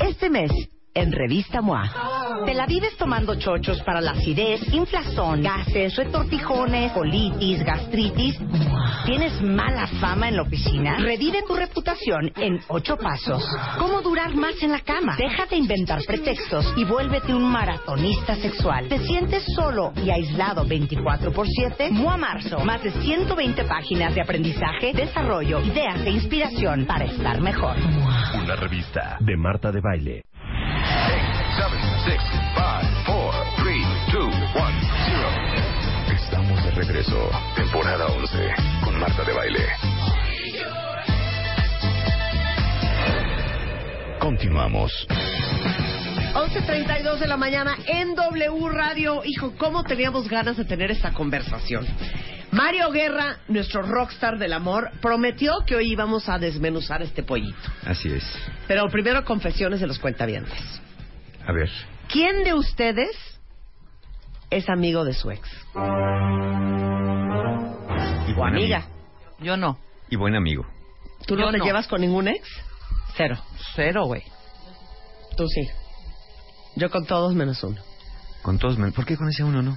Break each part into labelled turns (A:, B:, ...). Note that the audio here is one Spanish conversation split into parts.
A: Este mes, en Revista MOA, te la vives tomando chochos para la acidez, inflazón, gases, retortijones, colitis, gastritis. ¿Tienes mala fama en la oficina? Revive tu reputación en ocho pasos. ¿Cómo durar más en la cama? Deja de inventar pretextos y vuélvete un maratonista sexual. ¿Te sientes solo y aislado 24 por 7? MOA Marzo. Más de 120 páginas de aprendizaje, desarrollo, ideas e inspiración para estar mejor.
B: Una revista de Marta de Baile.
C: 7, 6, 5, 4, 3, 2, 1, 0. Estamos de regreso. Temporada 11 con Marta de Baile. Continuamos.
D: 11.32 de la mañana en W Radio. Hijo, ¿cómo teníamos ganas de tener esta conversación? Mario Guerra, nuestro rockstar del amor, prometió que hoy íbamos a desmenuzar este pollito.
E: Así es.
D: Pero primero confesiones de los cuentavientes.
E: A ver.
D: ¿Quién de ustedes es amigo de su ex?
E: Y
D: O amiga.
E: amigo.
F: Yo no.
E: Y buen amigo.
D: ¿Tú
F: Yo
D: no te
F: no.
D: llevas con ningún ex?
F: Cero. Cero, güey.
D: Tú sí. Yo con todos menos uno.
E: Con todos. ¿Por qué con ese uno no?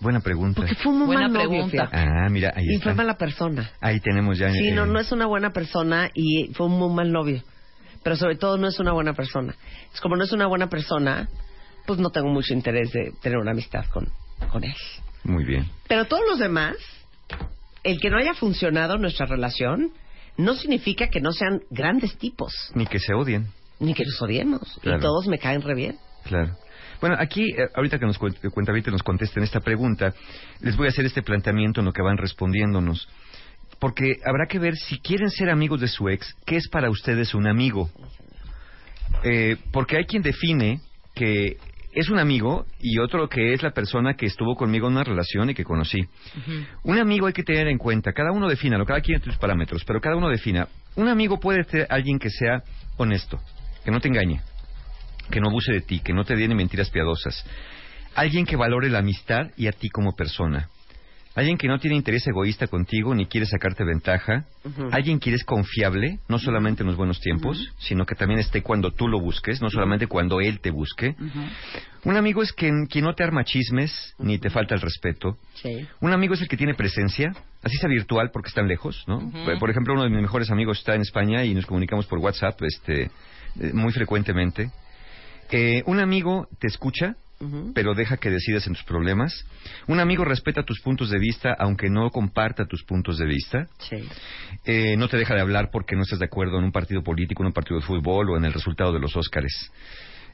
E: Buena pregunta.
D: Porque fue un muy
F: Buena
D: mal novio,
F: pregunta.
E: Ah, mira, ahí
D: Y
E: está.
D: fue mala persona.
E: Ahí tenemos ya.
D: Sí,
E: eh,
D: no, no es una buena persona y fue un muy mal novio. Pero sobre todo no es una buena persona. Es como no es una buena persona, pues no tengo mucho interés de tener una amistad con, con él.
E: Muy bien.
D: Pero todos los demás, el que no haya funcionado nuestra relación, no significa que no sean grandes tipos,
E: Ni que se odien.
D: ni que los odiemos.
E: Claro.
D: Y todos me caen re bien.
E: Claro. Bueno, aquí, eh, ahorita que nos cuen- que Cuentavite nos contesten esta pregunta, les voy a hacer este planteamiento en lo que van respondiéndonos. Porque habrá que ver si quieren ser amigos de su ex, ¿qué es para ustedes un amigo? Eh, porque hay quien define que es un amigo y otro que es la persona que estuvo conmigo en una relación y que conocí. Un amigo hay que tener en cuenta, cada uno defina, cada quien tiene sus parámetros, pero cada uno defina. Un amigo puede ser alguien que sea honesto, que no te engañe, que no abuse de ti, que no te dé mentiras piadosas. Alguien que valore la amistad y a ti como persona. Alguien que no tiene interés egoísta contigo ni quiere sacarte ventaja. Alguien que eres confiable, no solamente en los buenos tiempos, sino que también esté cuando tú lo busques, no solamente cuando él te busque. Un amigo es quien, quien no te arma chismes ni te falta el respeto.
D: Sí.
E: Un amigo es el que tiene presencia, así sea virtual porque están lejos, ¿no? Por ejemplo, uno de mis mejores amigos está en España y nos comunicamos por WhatsApp este, eh, muy frecuentemente. Eh, un amigo te escucha, pero deja que decidas en tus problemas. Un amigo respeta tus puntos de vista, aunque no comparta tus puntos de vista.
D: Sí.
E: Eh, no te deja de hablar porque no estás de acuerdo en un partido político, en un partido de fútbol o en el resultado de los Óscares.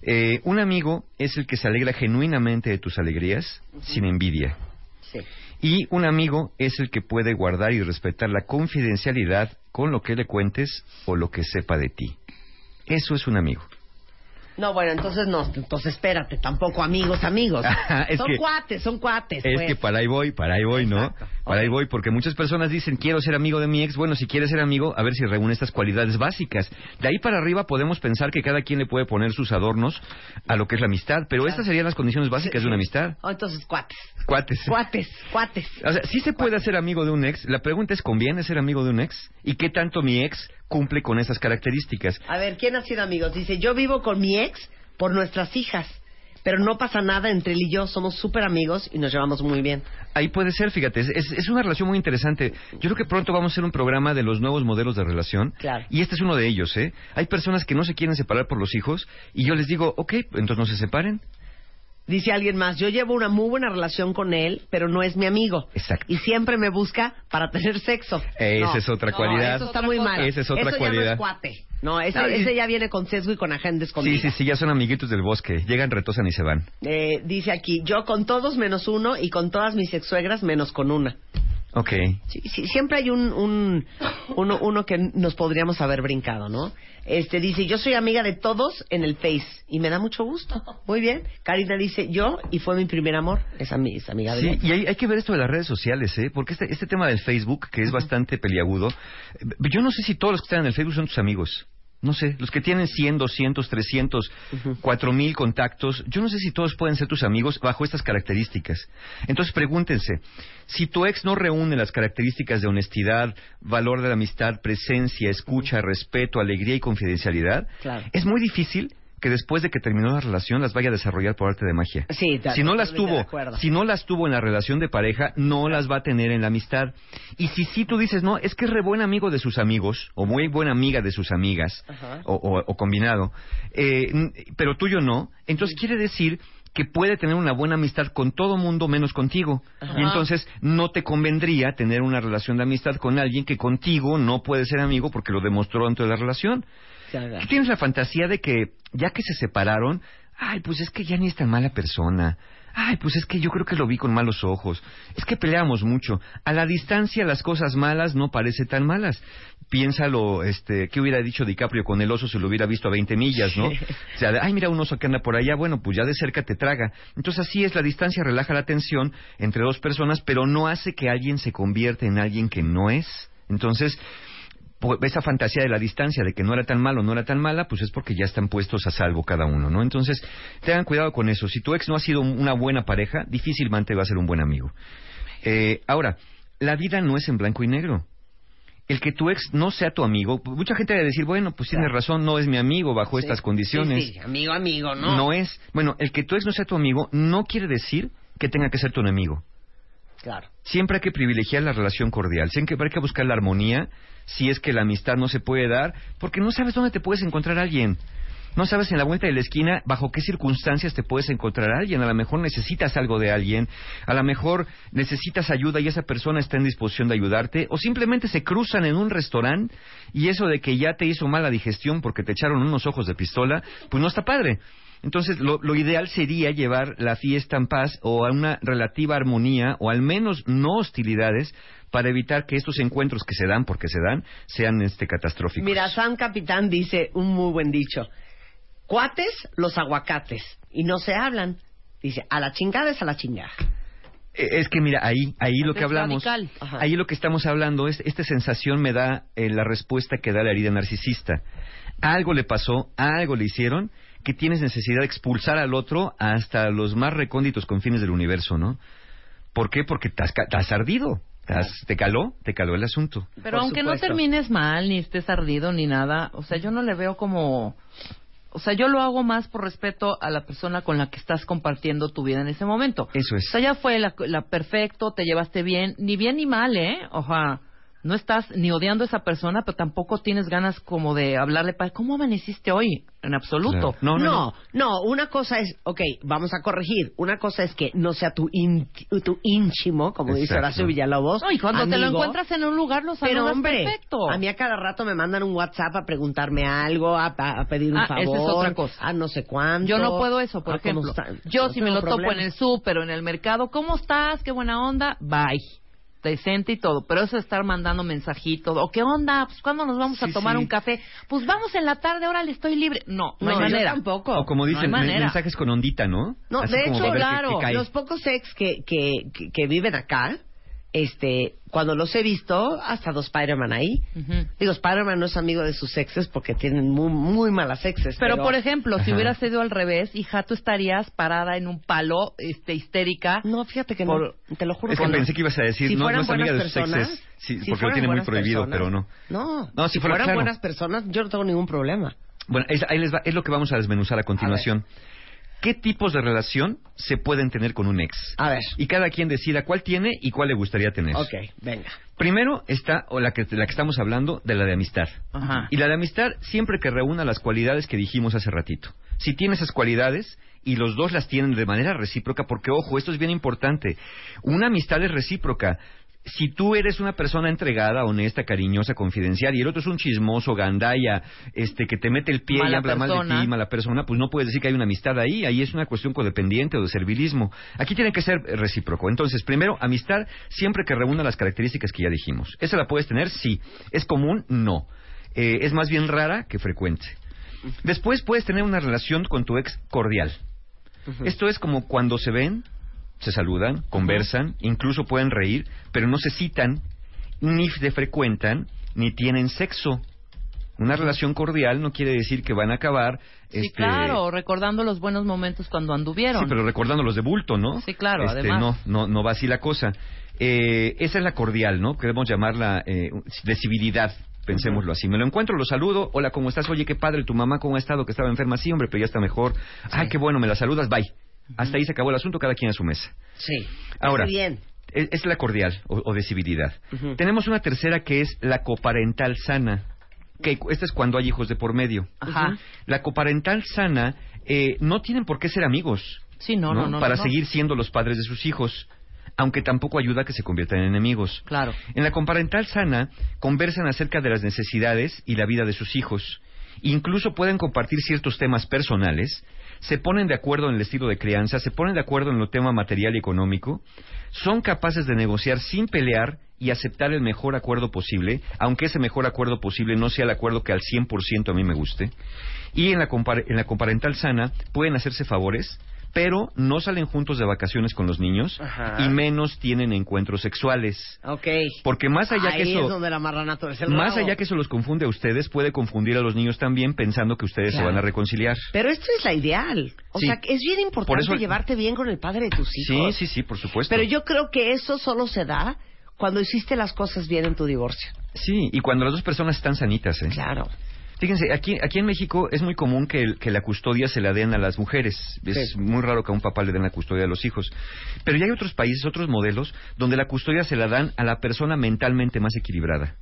E: Eh, un amigo es el que se alegra genuinamente de tus alegrías, sin envidia.
D: Sí.
E: Y un amigo es el que puede guardar y respetar la confidencialidad con lo que le cuentes o lo que sepa de ti. Eso es un amigo.
D: No, bueno, entonces no, entonces espérate, tampoco amigos, amigos.
E: Es
D: son
E: que-
D: cuates, son cuates.
E: Es
D: pues.
E: que para ahí voy, para ahí voy, ¿no?
D: Exacto.
E: Para ahí voy, porque muchas personas dicen, quiero ser amigo de mi ex. Bueno, si quieres ser amigo, a ver si reúne estas cualidades básicas. De ahí para arriba podemos pensar que cada quien le puede poner sus adornos a lo que es la amistad, pero estas serían las condiciones básicas de una amistad.
D: Oh, entonces cuates.
E: Cuates.
D: Cuates, cuates.
E: O sea, sí se puede hacer amigo de un ex. La pregunta es, ¿conviene ser amigo de un ex? ¿Y qué tanto mi ex cumple con esas características?
D: A ver, ¿quién ha sido amigos? Dice, yo vivo con mi ex por nuestras hijas, pero no pasa nada entre él y yo, somos súper amigos y nos llevamos muy bien.
E: Ahí puede ser, fíjate, es, es- una relación muy interesante. Yo creo que pronto vamos a hacer un programa de los nuevos modelos de relación.
D: Claro.
E: Y este es uno de ellos, ¿eh? Hay personas que no se quieren separar por los hijos y yo les digo, ok, entonces no se separen.
D: Dice alguien más, yo llevo una muy buena relación con él, pero no es mi amigo.
E: Exacto.
D: Y siempre me busca para tener sexo.
E: Esa
D: No,
E: es otra
D: no,
E: cualidad.
D: Eso está muy mal.
E: Esa es otra
D: eso
E: cualidad.
D: ya no es cuate. No, ese,
E: No, y-
D: ese ya viene con sesgo y con agenda
E: Sí,
D: escondida.
E: sí, sí, ya son amiguitos del bosque. Llegan, retosan y se van.
D: Eh, dice aquí, yo con todos menos uno y con todas mis ex suegras menos con una.
E: Ok.
D: Sí, sí, siempre hay un, un uno, uno que nos podríamos haber brincado, ¿no? Este dice, yo soy amiga de todos en el Face y me da mucho gusto. Muy bien. Karina dice, yo y fue mi primer amor. Es amiga de
E: Sí,
D: ella.
E: y hay, hay que ver esto de las redes sociales, ¿eh? Porque este, este tema del Facebook, que es bastante peliagudo, eh, yo no sé si todos los que están en el Facebook son tus amigos. No sé, los que tienen 100, 200, 300, 4000 contactos, yo no sé si todos pueden ser tus amigos bajo estas características. Entonces pregúntense, si tu ex no reúne las características de honestidad, valor de la amistad, presencia, escucha, respeto, alegría y confidencialidad,
D: Claro.
E: es muy difícil que después de que terminó la relación las vaya a desarrollar por arte de magia.
D: Sí,
E: si no las tuvo, si no las tuvo en la relación de pareja, no las va a tener en la amistad. Y si sí tú dices, no, es que es re buen amigo de sus amigos, o muy buena amiga de sus amigas, o, o- o combinado, eh, pero tuyo no, entonces quiere decir que puede tener una buena amistad con todo mundo menos contigo.
D: Ajá.
E: Y entonces no te convendría tener una relación de amistad con alguien que contigo no puede ser amigo porque lo demostró dentro de la relación. Tú tienes la fantasía de que ya que se separaron, ay, pues es que ya ni es tan mala persona. Ay, pues es que yo creo que lo vi con malos ojos. Es que peleamos mucho. A la distancia las cosas malas no parecen tan malas. Piénsalo, este, ¿qué hubiera dicho DiCaprio con el oso si lo hubiera visto a 20 millas, no? O sea, ay, mira un oso que anda por allá, bueno, pues ya de cerca te traga. Entonces así es, la distancia relaja la tensión entre dos personas, pero no hace que alguien se convierta en alguien que no es. Entonces, esa fantasía de la distancia, de que no era tan malo, no era tan mala, pues es porque ya están puestos a salvo cada uno, ¿no? Entonces, tengan cuidado con eso. Si tu ex no ha sido un- una buena pareja, difícilmente va a ser un buen amigo. Eh, ahora, la vida no es en blanco y negro. El que tu ex no sea tu amigo, mucha gente va a decir, bueno, pues tienes razón, no es mi amigo bajo estas condiciones.
D: Sí, sí, amigo, amigo, ¿no?
E: no es. Bueno, el que tu ex no sea tu amigo no quiere decir que tenga que ser tu enemigo. Siempre hay que privilegiar la relación cordial, siempre hay que buscar la armonía si es que la amistad no se puede dar, porque no sabes dónde te puedes encontrar a alguien. No sabes en la vuelta de la esquina bajo qué circunstancias te puedes encontrar a alguien. A lo mejor necesitas algo de alguien, a lo mejor necesitas ayuda y esa persona está en disposición de ayudarte, o simplemente se cruzan en un restaurante y eso de que ya te hizo mala digestión porque te echaron unos ojos de pistola, pues no está padre. Entonces, lo, lo ideal sería llevar la fiesta en paz o a una relativa armonía o al menos no hostilidades para evitar que estos encuentros que se dan, porque se dan, sean este catastróficos.
D: Mira, Sam Capitán dice un muy buen dicho. Cuates, los aguacates. Y no se hablan. Dice, a la chingada es a la chingada.
E: Eh, Es que mira, ahí, ahí lo que hablamos, ahí lo que estamos hablando es, esta sensación me da eh, la respuesta que da la herida narcisista. Algo le pasó, algo le hicieron, que tienes necesidad de expulsar al otro hasta los más recónditos confines del universo, ¿no? ¿Por qué? Porque te has, ca- te has ardido, te, has- te caló, te caló el asunto.
F: Pero
D: Por
F: aunque
D: supuesto.
F: no termines mal, ni estés ardido, ni nada, o sea, yo no le veo como... O sea, yo lo hago más por respeto a la persona con la que estás compartiendo tu vida en ese momento.
E: Eso es.
F: O sea, ya fue la, la perfecto, te llevaste bien, ni bien ni mal, ¿eh? O sea, no estás ni odiando a esa persona, pero tampoco tienes ganas como de hablarle para cómo amaneciste hoy, en absoluto.
E: Claro. No, no, no.
D: no, una cosa es, ok, vamos a corregir. Una cosa es que no sea tu, tu íntimo, como dice. Horacio Villalobos.
F: No, y cuando te lo encuentras en un lugar, lo saludas
D: hombre,
F: perfecto.
D: a mí a cada rato me mandan un WhatsApp a preguntarme algo, a, a- a pedir un
F: Ah, esa es
D: favor,
F: otra cosa.
D: a no sé cuánto.
F: Yo no puedo eso, por
D: a cómo
F: ejemplo. Yo
D: No
F: si me lo topo en el súper o en el mercado, ¿cómo estás? Qué buena onda. Bye. Decente y todo. Pero eso de estar mandando mensajitos. ¿O qué onda? Pues ¿cuándo nos vamos
E: Sí,
F: a tomar
E: sí.
F: un café? Pues vamos en la tarde, ahora le estoy libre. No, no,
D: No,
F: hay
D: yo
F: manera.
D: tampoco.
E: O como
F: No hay
E: dicen, men- mensajes con ondita, ¿no?
D: No,
E: Así
D: de hecho,
F: claro.
D: Los pocos ex que, que, que, que viven acá, este, cuando los he visto, hasta dos Spider-Man ahí.
F: Ujú.
D: Digo, Spider-Man no es amigo de sus exes porque tienen muy, muy malas exes.
F: Pero, por ejemplo, si
E: Ajá.
F: hubiera sido al revés, hija, tú estarías parada en un palo este, histérica.
D: No, fíjate que
F: Por-
D: no. Te lo juro
E: Es que
D: no.
E: pensé que ibas a decir,
D: Si
E: no, no
D: fueran
E: es amiga de
D: buenas
E: sus
D: personas,
E: exes, sí,
D: si
E: porque lo tiene muy prohibido,
D: personas,
E: pero no.
D: No,
E: No, si fuera
D: fueran
E: claro.
D: buenas personas, yo no tengo ningún problema.
E: Bueno, es, ahí les va- es lo que vamos a desmenuzar a continuación. ¿Qué tipos de relación se pueden tener con un ex?
D: A ver.
E: Y cada quien decida cuál tiene y cuál le gustaría tener.
D: Ok, venga.
E: Primero está o la que, la que estamos hablando, de la de amistad.
F: Ajá.
E: Y la de amistad siempre que reúna las cualidades que dijimos hace ratito. Si tiene esas cualidades y los dos las tienen de manera recíproca, porque ojo, esto es bien importante. Una amistad es recíproca. Si tú eres una persona entregada, honesta, cariñosa, confidencial, y el otro es un chismoso, gandaya, este, que te mete el pie y habla mal de
F: persona.
E: ti, mala persona, pues no puedes decir que hay una amistad ahí, ahí es una cuestión codependiente o de servilismo. Aquí tiene que ser recíproco. Entonces, primero, amistad siempre que reúna las características que ya dijimos. ¿Esa la puedes tener? Sí. ¿Es común? No. Eh, es más bien rara que frecuente. Después puedes tener una relación con tu ex cordial. Esto es como cuando se ven, se saludan, conversan, incluso pueden reír, pero no se citan, ni se frecuentan, ni tienen sexo. Una relación cordial no quiere decir que van a acabar.
F: Sí,
E: este,
F: claro, recordando los buenos momentos cuando anduvieron.
E: Sí, pero recordando los de bulto, ¿no?
F: Sí, claro,
E: Este,
F: además.
E: No, no, no va así la cosa. Eh, esa es la cordial, ¿no? Queremos llamarla eh, de civilidad. Pensémoslo así. Me lo encuentro, lo saludo. Hola, ¿cómo estás? Oye, qué padre, tu mamá, ¿cómo ha estado? Que estaba enferma. Sí, hombre, pero ya está mejor. Ay, qué bueno, me la saludas, bye. Hasta ahí se acabó el asunto, cada quien a su mesa.
D: Sí.
E: Ahora,
D: Muy bien.
E: es, es la cordial o, o de civilidad. Tenemos una tercera que es la coparental sana. Que esta es cuando hay hijos de por medio.
F: Ajá.
E: La coparental sana eh, no tienen por qué ser amigos.
F: Sí, no, no, no.
E: Para
F: no.
E: seguir siendo los padres de sus hijos. Aunque tampoco ayuda a que se conviertan en enemigos.
F: Claro.
E: En la comparental sana conversan acerca de las necesidades y la vida de sus hijos. Incluso pueden compartir ciertos temas personales, se ponen de acuerdo en el estilo de crianza, se ponen de acuerdo en lo tema material y económico, son capaces de negociar sin pelear y aceptar el mejor acuerdo posible, aunque ese mejor acuerdo posible no sea el acuerdo que al 100% a mí me guste. Y en la, en la comparental sana pueden hacerse favores, pero no salen juntos de vacaciones con los niños
D: Ajá.
E: y menos tienen encuentros sexuales.
D: Ok.
E: Porque más allá
D: Ahí
E: que
D: es
E: eso,
D: donde la marrana torce el
E: más
D: rabo.
E: allá que eso los confunde a ustedes, puede confundir a los niños también pensando que ustedes se van a reconciliar.
D: Pero esto es la ideal. O
E: Sí.
D: sea, que es bien importante
E: eso-
D: llevarte bien con el padre de tus
E: Sí,
D: hijos.
E: sí, sí, por supuesto.
D: Pero yo creo que eso solo se da cuando hiciste las cosas bien en tu divorcio.
E: Sí, y cuando las dos personas están sanitas, ¿eh?
D: Claro.
E: Fíjense, aquí, aquí en México es muy común que, el- que la custodia se la den a las mujeres. Es
D: Sí.
E: muy raro que a un papá le den la custodia a los hijos. Pero ya hay otros países, otros modelos, donde la custodia se la dan a la persona mentalmente más equilibrada.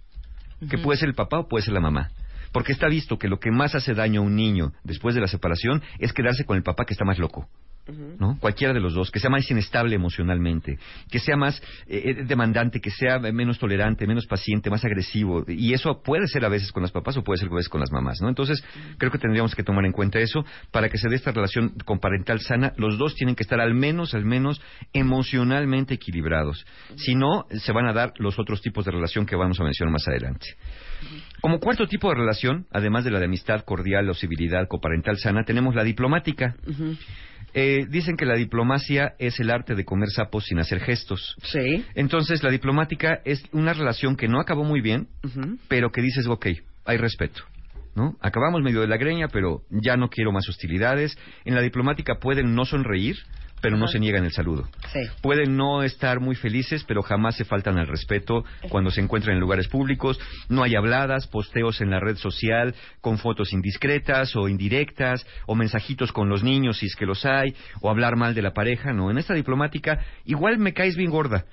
E: Que puede ser el papá o puede ser la mamá. Porque está visto que lo que más hace daño a un niño después de la separación es quedarse con el papá que está más loco. ¿No? Cualquiera de los dos, que sea más inestable emocionalmente, que sea más eh, eh, demandante, que sea menos tolerante, menos paciente, más agresivo. Y eso puede ser a veces con las papás o puede ser a veces con las mamás, ¿no? Entonces, creo que tendríamos que tomar en cuenta eso para que se dé esta relación con parental sana. Los dos tienen que estar al menos, al menos emocionalmente equilibrados. Si no, se van a dar los otros tipos de relación que vamos a mencionar más adelante. Como cuarto tipo de relación, además de la de amistad cordial o civilidad coparental sana, tenemos la diplomática. Eh, dicen que la diplomacia es el arte de comer sapos sin hacer gestos.
D: Sí.
E: Entonces, la diplomática es una relación que no acabó muy bien, pero que dices, ok, hay respeto. ¿No? Acabamos medio de la greña, pero ya no quiero más hostilidades. En la diplomática pueden no sonreír, pero no se niegan el saludo.
D: Sí.
E: Pueden no estar muy felices, pero jamás se faltan al respeto cuando se encuentran en lugares públicos. No hay habladas, posteos en la red social con fotos indiscretas o indirectas, o mensajitos con los niños si es que los hay, o hablar mal de la pareja. No, en esta diplomática igual me caes bien gorda.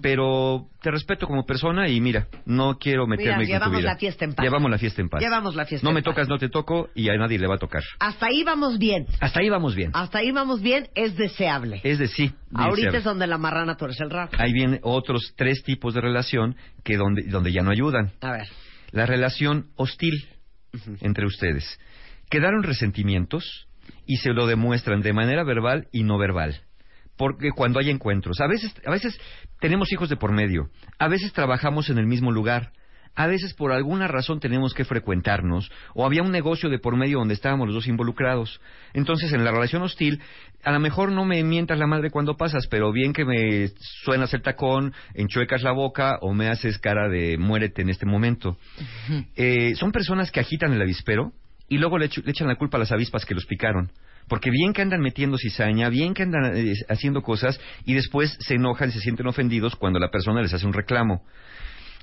E: Pero te respeto como persona y mira, no quiero meterme
D: Mira,
E: en tu
D: llevamos
E: vida.
D: la fiesta en paz.
E: Llevamos la fiesta en paz.
D: Llevamos la fiesta
E: No
D: en
E: me
D: paz.
E: tocas, no te toco y a nadie le va a tocar.
D: Hasta ahí vamos bien.
E: Hasta ahí vamos bien.
D: Hasta ahí vamos bien. Es deseable.
E: Es de sí.
D: Ahorita
E: deseable.
D: es donde la marrana torce el rabo.
E: ahí vienen otros tres tipos de relación que donde, donde ya no ayudan.
D: A ver.
E: La relación hostil entre ustedes. Quedaron resentimientos y se lo demuestran de manera verbal y no verbal. Porque cuando hay encuentros, a veces, a veces tenemos hijos de por medio, a veces trabajamos en el mismo lugar, a veces por alguna razón tenemos que frecuentarnos, o había un negocio de por medio donde estábamos los dos involucrados. Entonces, en la relación hostil, a lo mejor no me mientas la madre cuando pasas, pero bien que me suenas el tacón, enchuecas la boca o me haces cara de muérete en este momento. Eh, son personas que agitan el avispero y luego le, le echan la culpa a las avispas que los picaron. Porque bien que andan metiendo cizaña, bien que andan eh, haciendo cosas y después se enojan y se sienten ofendidos cuando la persona les hace un reclamo.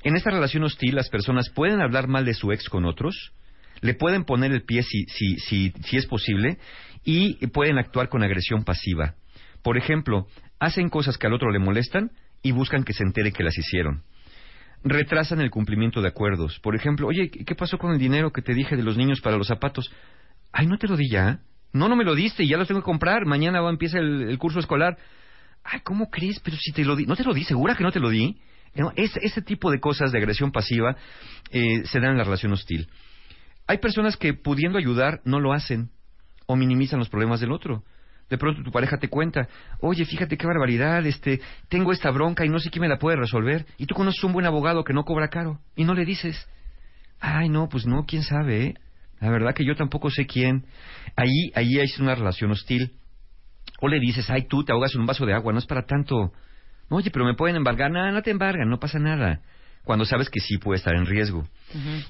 E: En esta relación hostil, las personas pueden hablar mal de su ex con otros, le pueden poner el pie si, si, si, si es posible y pueden actuar con agresión pasiva. Por ejemplo, hacen cosas que al otro le molestan y buscan que se entere que las hicieron. Retrasan el cumplimiento de acuerdos. Por ejemplo, oye, ¿qué pasó con el dinero que te dije de los niños para los zapatos? Ay, ¿no te lo di ya? No, no me lo diste y ya los tengo que comprar. Mañana va, empieza el, el curso escolar. Ay, ¿cómo crees? Pero si te lo di... ¿No te lo di? ¿Segura que no te lo di? No, ese, tipo de cosas de agresión pasiva eh, se dan en la relación hostil. Hay personas que pudiendo ayudar no lo hacen o minimizan los problemas del otro. De pronto tu pareja te cuenta, oye, fíjate qué barbaridad, este, tengo esta bronca y no sé quién me la puede resolver. Y tú conoces un buen abogado que no cobra caro y no le dices, ay, no, pues no, quién sabe, ¿eh? La verdad que yo tampoco sé quién. Ahí, ahí hay una relación hostil. O le dices, ay, tú te ahogas en un vaso de agua, no es para tanto. Oye, pero me pueden embargar. Nada, no te embargan, no pasa nada. Cuando sabes que sí puede estar en riesgo.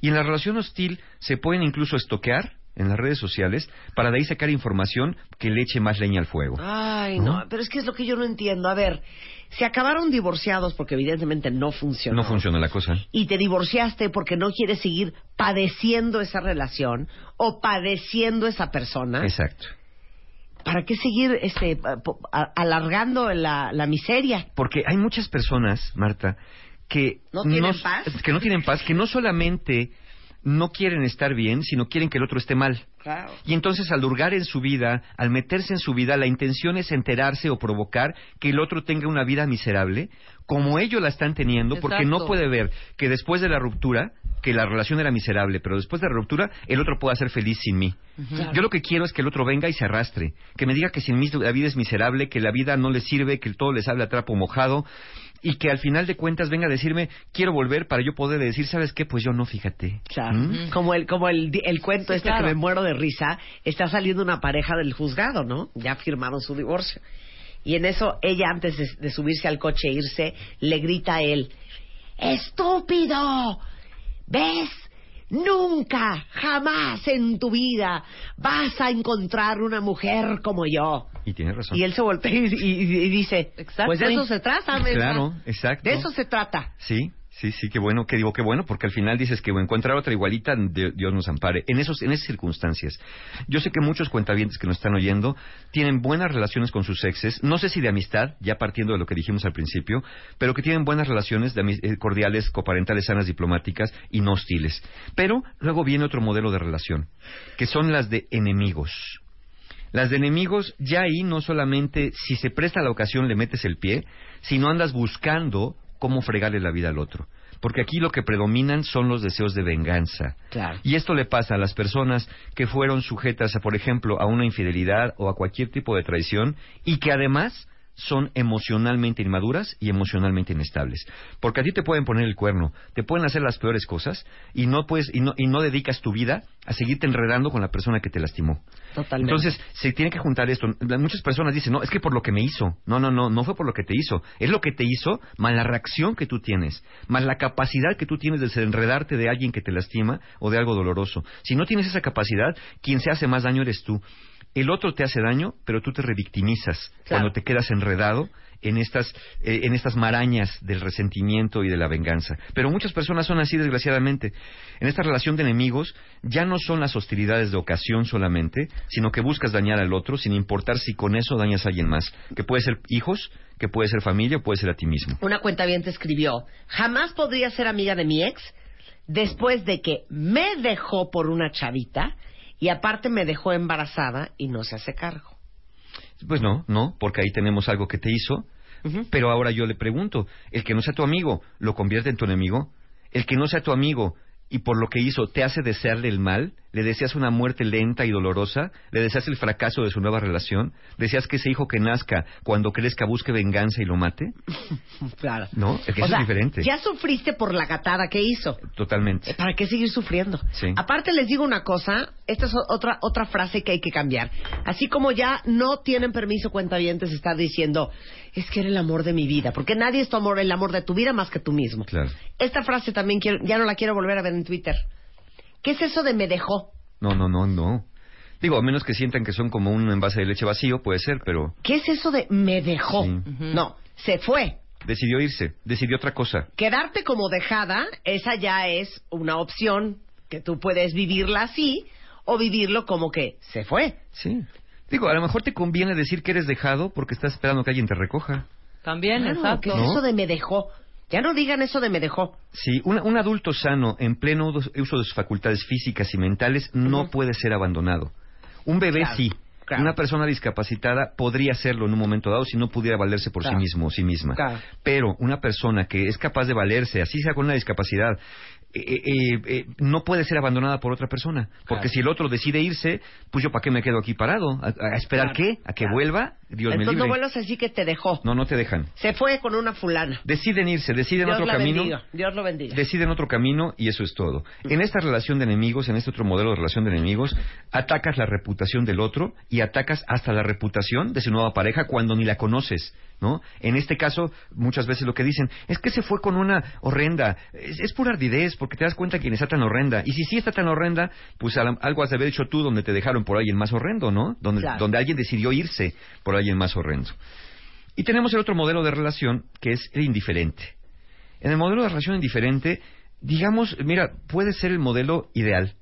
E: Y en la relación hostil se pueden incluso estoquear en las redes sociales para de ahí sacar información que le eche más leña al fuego.
D: Ay, no, pero es que es lo que yo no entiendo. A ver, se acabaron divorciados porque evidentemente no funcionó.
E: No funciona la cosa.
D: Y te divorciaste porque no quieres seguir padeciendo esa relación o padeciendo esa persona.
E: Exacto.
D: ¿Para qué seguir este, alargando la, la miseria?
E: Porque hay muchas personas, Marta, que
D: ¿No tienen paz?
E: que no tienen paz, que no solamente no quieren estar bien, sino quieren que el otro esté mal.
D: Claro.
E: Y entonces al hurgar en su vida, al meterse en su vida, la intención es enterarse o provocar que el otro tenga una vida miserable, como ellos la están teniendo, porque no puede ver que después de la ruptura, que la relación era miserable, pero después de la ruptura, el otro pueda ser feliz sin mí. Yo lo que quiero es que el otro venga y se arrastre, que me diga que sin mí la vida es miserable, que la vida no le sirve, que todo le sale a trapo mojado, y que al final de cuentas venga a decirme, quiero volver para yo poder decir, ¿sabes qué? Pues yo no, fíjate.
D: Claro.
E: ¿Mm?
D: Como el como el, di- el cuento
F: Sí,
D: este
F: claro.
D: que me muero de risa, está saliendo una pareja del juzgado, ¿no? Ya firmaron su divorcio. Y en eso ella antes de, de subirse al coche e irse, le grita a él, "Estúpido. ¿Ves? Nunca, jamás en tu vida vas a encontrar una mujer como yo."
E: Y tiene razón.
D: Y él se voltea y, y- y dice,
F: Exacto.
D: pues de eso se trata.
E: Claro, exacto.
D: De eso se trata.
E: Sí, sí, sí, qué bueno, que digo qué bueno, porque al final dices que encontrar otra igualita, Dios nos ampare. En esos, en esas circunstancias. Yo sé que muchos cuentavientes que nos están oyendo tienen buenas relaciones con sus exes, no sé si de amistad, ya partiendo de lo que dijimos al principio, pero que tienen buenas relaciones de eh, cordiales, coparentales, sanas, diplomáticas y no hostiles. Pero luego viene otro modelo de relación, que son las de enemigos. Las de enemigos, ya ahí no solamente si se presta la ocasión le metes el pie, sino andas buscando cómo fregarle la vida al otro. Porque aquí lo que predominan son los deseos de venganza.
D: Claro.
E: Y esto le pasa a las personas que fueron sujetas, a, por ejemplo, a una infidelidad o a cualquier tipo de traición y que además son emocionalmente inmaduras y emocionalmente inestables. Porque a ti te pueden poner el cuerno, te pueden hacer las peores cosas y no puedes y no, y no dedicas tu vida a seguirte enredando con la persona que te lastimó.
D: Totalmente.
E: Entonces, se tiene que juntar esto. Muchas personas dicen, no, es que por lo que me hizo. No, no, no, no fue por lo que te hizo. Es lo que te hizo, más la reacción que tú tienes, más la capacidad que tú tienes de desenredarte de alguien que te lastima o de algo doloroso. Si no tienes esa capacidad, quien se hace más daño eres tú. El otro te hace daño, pero tú te revictimizas
D: Claro.
E: cuando te quedas enredado en estas, eh, en estas marañas del resentimiento y de la venganza. Pero muchas personas son así, desgraciadamente. En esta relación de enemigos ya no son las hostilidades de ocasión solamente, sino que buscas dañar al otro sin importar si con eso dañas a alguien más. Que puede ser hijos, que puede ser familia, o puede ser a ti mismo.
D: una cuenta bien te escribió, jamás podría ser amiga de mi ex después de que me dejó por una chavita y aparte me dejó embarazada y no se hace cargo.
E: Pues no, no, porque ahí tenemos algo que te hizo. Pero ahora yo le pregunto, el que no sea tu amigo, ¿lo convierte en tu enemigo? El que no sea tu amigo y por lo que hizo te hace desearle el mal, le deseas una muerte lenta y dolorosa, le deseas el fracaso de su nueva relación, deseas que ese hijo que nazca cuando crezca busque venganza y lo mate,
D: Claro.
E: ¿no? Es que
D: O
E: eso
D: sea,
E: es diferente.
D: ya sufriste por la gatada que hizo.
E: Totalmente.
D: Eh, ¿Para qué seguir sufriendo?
E: Sí.
D: Aparte les digo una cosa, esta es otra otra frase que hay que cambiar. Así como ya no tienen permiso cuentavientes estar diciendo, es que era el amor de mi vida, porque nadie es tu amor, el amor de tu vida más que tú mismo.
E: Claro.
D: Esta frase también quiero, ya no la quiero volver a ver en Twitter. ¿Qué es eso de me dejó?
E: No, no, no, no. Digo, a menos que sientan que son como un envase de leche vacío, puede ser, pero
D: ¿Qué es eso de me dejó?
E: Sí.
D: No, se fue.
E: decidió irse, decidió otra cosa.
D: Quedarte como dejada, esa ya es una opción que tú puedes vivirla así o vivirlo como que se fue.
E: Sí. Digo, a lo mejor te conviene decir que eres dejado porque estás esperando que alguien te recoja.
F: También,
D: Claro,
F: exacto.
D: ¿Qué es
E: ¿No?
D: eso de me dejó? Ya no digan eso de me dejó.
E: Sí, un, un adulto sano, en pleno uso de sus facultades físicas y mentales, no puede ser abandonado. Un bebé
D: Claro.
E: sí,
D: Claro.
E: Una persona discapacitada podría hacerlo en un momento dado si no pudiera valerse por
D: Claro.
E: sí mismo o sí misma. Pero una persona que es capaz de valerse, así sea con una discapacidad, eh, eh, eh, no puede ser abandonada por otra persona. Porque
D: Claro.
E: si el otro decide irse, pues yo para qué me quedo aquí parado? ¿A, a esperar
D: Claro,
E: qué? ¿A que
D: claro.
E: vuelva? Dios me
D: Entonces
E: libre.
D: no vuelvas a decir que te dejó.
E: No, no te dejan.
D: Se fue con una fulana.
E: Deciden irse, deciden
D: Dios
E: otro
D: la
E: camino.
D: bendiga. Dios lo bendiga.
E: Deciden otro camino y eso es todo. En esta relación de enemigos, en este otro modelo de relación de enemigos, atacas la reputación del otro y atacas hasta la reputación de su nueva pareja cuando ni la conoces, ¿no? En este caso, muchas veces lo que dicen es que se fue con una horrenda. Es, es pura ardidez porque te das cuenta quién está tan horrenda. Y si sí está tan horrenda, pues la- algo has de haber hecho tú donde te dejaron por alguien más horrendo, ¿no? Donde,
D: Claro.
E: donde alguien decidió irse por alguien más horrendo. Y tenemos el otro modelo de relación que es el indiferente. En el modelo de relación indiferente, digamos, mira, puede ser el modelo ideal.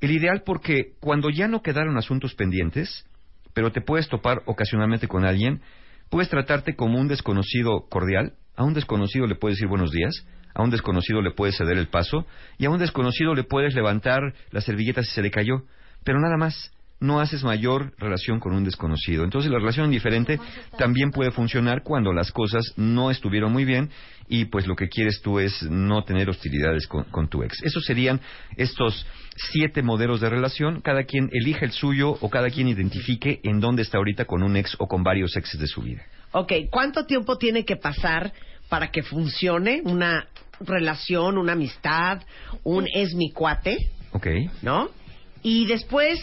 E: El ideal porque cuando ya no quedaron asuntos pendientes, pero te puedes topar ocasionalmente con alguien, puedes tratarte como un desconocido cordial, a un desconocido le puedes decir buenos días, a un desconocido le puedes ceder el paso, y a un desconocido le puedes levantar la servilleta si se le cayó, pero nada más. No haces mayor relación con un desconocido. Entonces la relación indiferente también puede funcionar cuando las cosas no estuvieron muy bien y pues lo que quieres tú es no tener hostilidades con, con tu ex. Esos serían estos siete modelos de relación. Cada quien elija el suyo o cada quien identifique en dónde está ahorita con un ex o con varios exes de su vida.
D: Ok, ¿cuánto tiempo tiene que pasar para que funcione una relación, una amistad, un es mi cuate,
E: ¿Ok?
D: ¿no? Y después,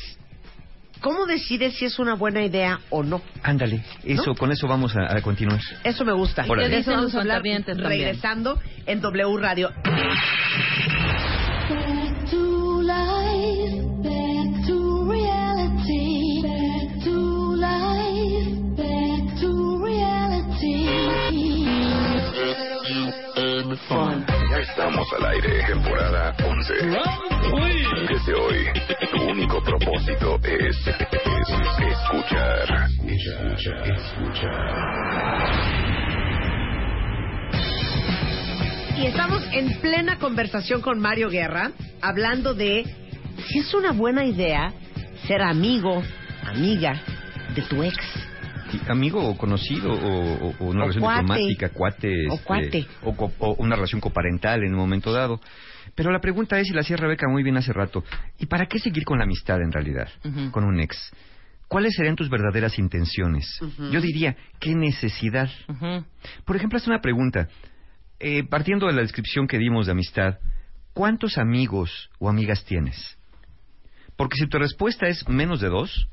D: ¿cómo decides si es una buena idea o no?
E: Ándale. Eso, con eso vamos a, a continuar.
D: Eso me gusta. De eso vamos a hablar regresando en W Radio.
C: Estamos al aire, temporada 11. Desde hoy, tu único propósito es, es escuchar.
D: Y estamos en plena conversación con Mario Guerra, hablando de si es una buena idea ser amigo, amiga de tu ex.
E: Amigo o conocido o, una
D: O
E: relación
D: cuate.
E: diplomática, cuate,
D: O
E: este,
D: cuate.
E: o una relación coparental en un momento dado. Pero la pregunta es, y la hacía Rebeca muy bien hace rato, ¿y para qué seguir con la amistad en realidad, con un ex? ¿Cuáles serían tus verdaderas intenciones? Yo diría, ¿qué necesidad? Por ejemplo, haz una pregunta. Eh, partiendo de la descripción que dimos de amistad, ¿cuántos amigos o amigas tienes? Porque si tu respuesta es menos de dos,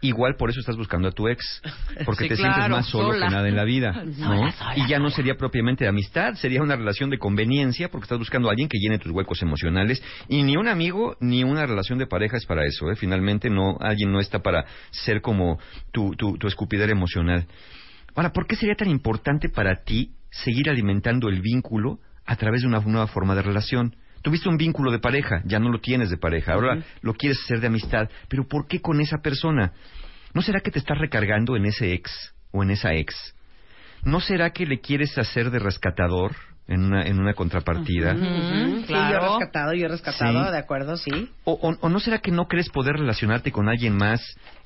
E: igual por eso estás buscando a tu ex. Porque
F: Sí,
E: te sientes más solo
F: sola.
E: que nada en la vida. ¿no?
F: Sola, sola,
E: y ya no sería propiamente de amistad, sería una relación de conveniencia porque estás buscando a alguien que llene tus huecos emocionales. Y ni un amigo ni una relación de pareja es para eso. ¿eh? Finalmente, no, alguien no está para ser como tu, tu, tu escupidera emocional. Ahora, ¿por qué sería tan importante para ti seguir alimentando el vínculo a través de una nueva forma de relación? Tuviste un vínculo de pareja, ya no lo tienes de pareja, ahora lo quieres hacer de amistad, pero ¿por qué con esa persona? ¿No será que te estás recargando en ese ex o en esa ex? ¿No será que le quieres hacer de rescatador en una, en una contrapartida?
D: Sí,
F: claro.
D: yo he rescatado, yo he rescatado,
E: Sí.
D: de acuerdo, sí.
E: O, o- o no será que no crees poder relacionarte con alguien más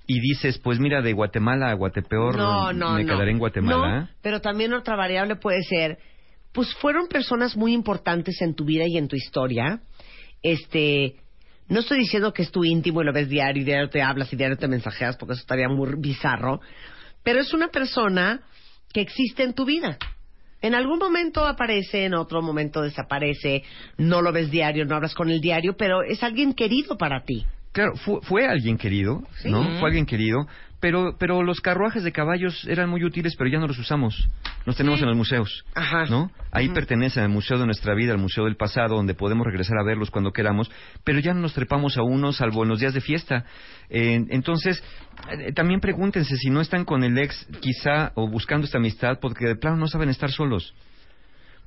E: y dices, pues mira, de Guatemala a Guatepeor
D: No, no,
E: me
D: no.
E: quedaré en Guatemala?
D: No, pero también otra variable puede ser, pues fueron personas muy importantes en tu vida y en tu historia. Este, no estoy diciendo que es tu íntimo y lo ves diario y diario te hablas y diario te mensajeas porque eso estaría muy bizarro, pero es una persona que existe en tu vida. En algún momento aparece, en otro momento desaparece, no lo ves diario, no hablas con el diario, pero es alguien querido para ti.
E: Claro, fue, fue alguien querido, ¿no? Fue alguien querido, pero, pero los carruajes de caballos eran muy útiles, pero ya no los usamos. Los tenemos en los museos,
D: Ajá.
E: ¿no? Ahí pertenecen al museo de nuestra vida, al museo del pasado, donde podemos regresar a verlos cuando queramos, pero ya no nos trepamos a uno, salvo en los días de fiesta. Eh, entonces, eh, también pregúntense si no están con el ex, quizá, o buscando esta amistad, porque de plano no saben estar solos.